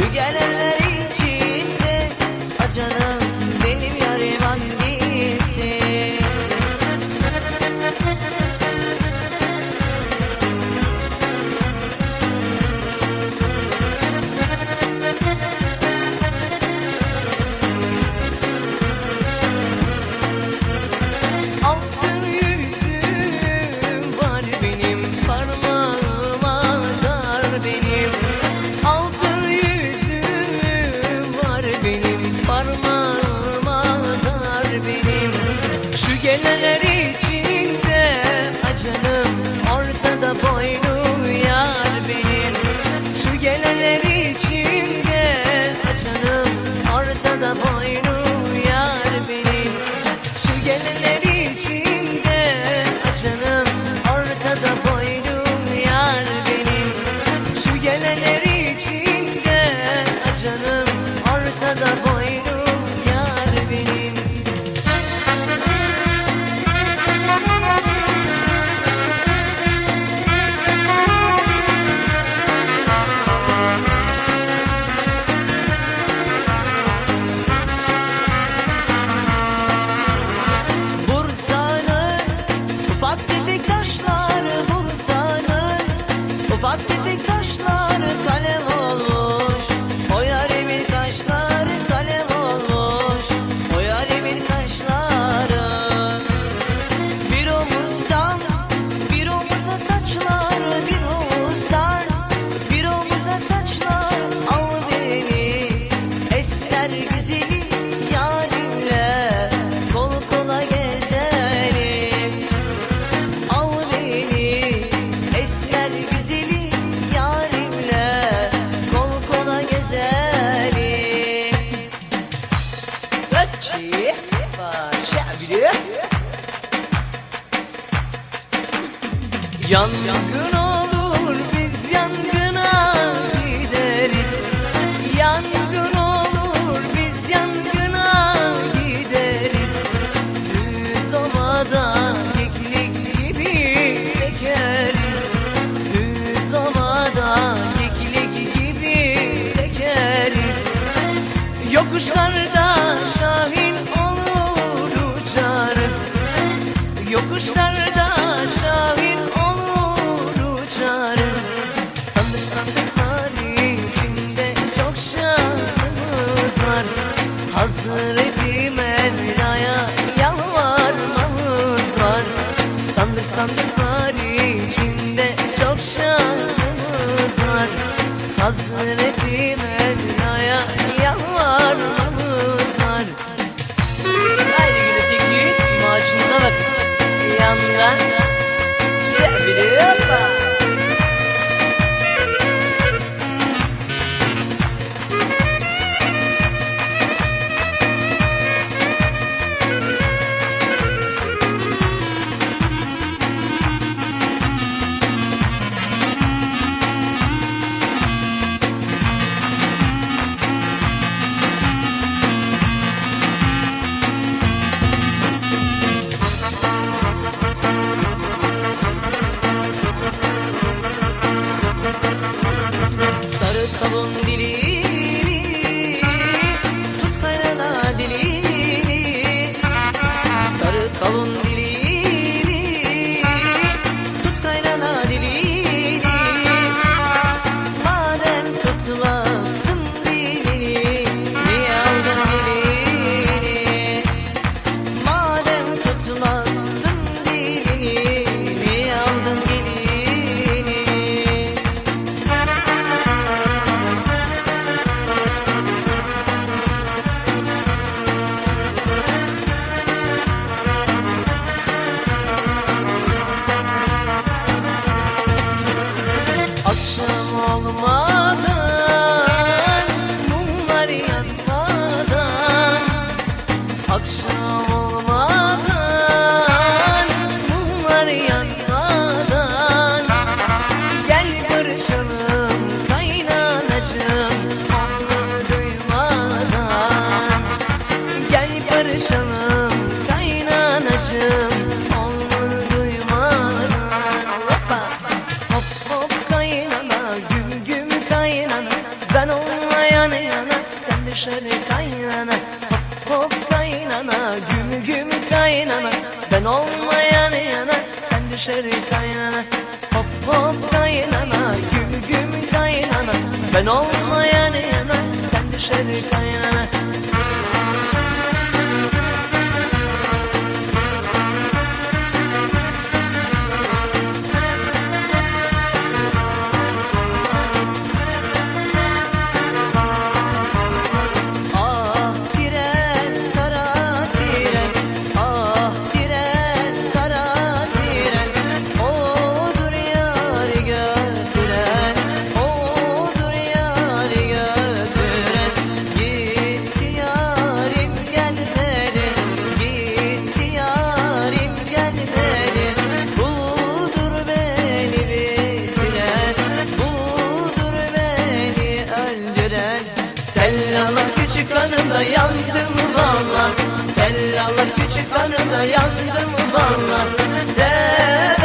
We got it. llena de vida. Hasretik taşlar kalem Yangın olur biz yandık içinde çok şanımız var. Hazreti Mevla'ya yalvarmamız var. Haydi gülüp iki maaşına bak. Yandan Şehri yapar algún día. Ben olmayan yana sen düşeri kaynana. Hop hop kaynana güm güm kaynana. Ben olmayan yana sen düşeri kaynana. yandım valla Tellalar küçük hanımda yandım valla Sen